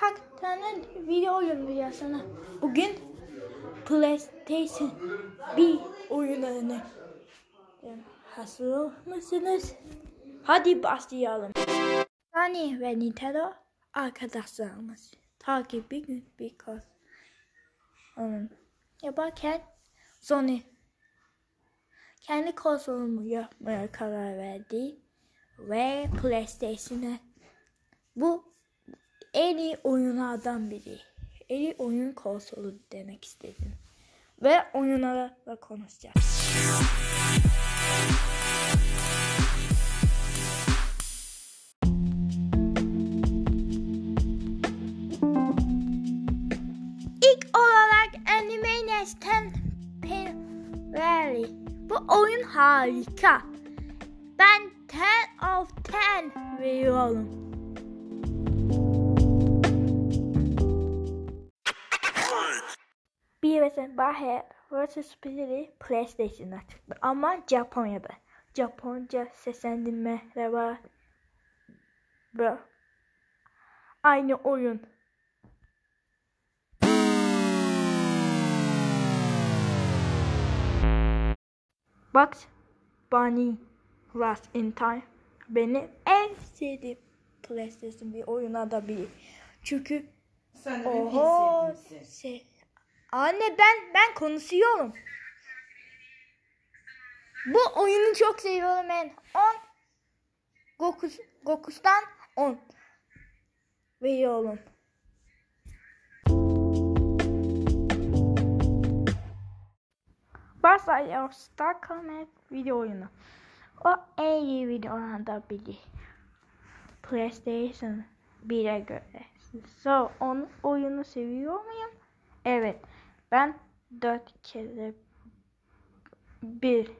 Kaç tane video ya sana. Bugün PlayStation bir oyunlarını hazır mısınız? Hadi başlayalım. Sony ve Nintendo arkadaşlarımız takip bir gün bir kez onun yaparken Sony kendi konsolunu yapmaya karar verdi ve PlayStation'a bu en iyi oyunlardan biri. En iyi oyun konsolu demek istedim. Ve oyunlarla konuşacağız. İlk olarak Anime Nest'ten Rally. Bu oyun harika. Ben 10 of 10 veriyorum. Bir vs Baher vs Spirit'i PlayStation'da çıktı ama Japonya'da. Japonca seslendirme var. Bö. Aynı oyun. Bugs Bunny Lost in Time benim en sevdiğim PlayStation bir oyuna biri. Çünkü Sen de Oho. sevdiğimsin. Anne ben ben konuşuyorum. Bu oyunu çok seviyorum ben. 10 Goku Goku'dan 10 veriyorum. Başlıyor Star Command video oyunu. O en iyi videolardan biri. PlayStation 1'e göre. So, onun oyunu seviyor muyum? Evet. Ben 4 kere bir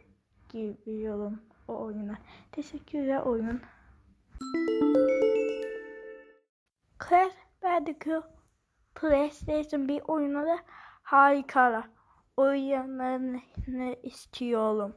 giriyorum o oyuna. Teşekkürler oyun. Crash Bandicoot PlayStation bir oyunu da harikalar. Oyunlarını istiyorum.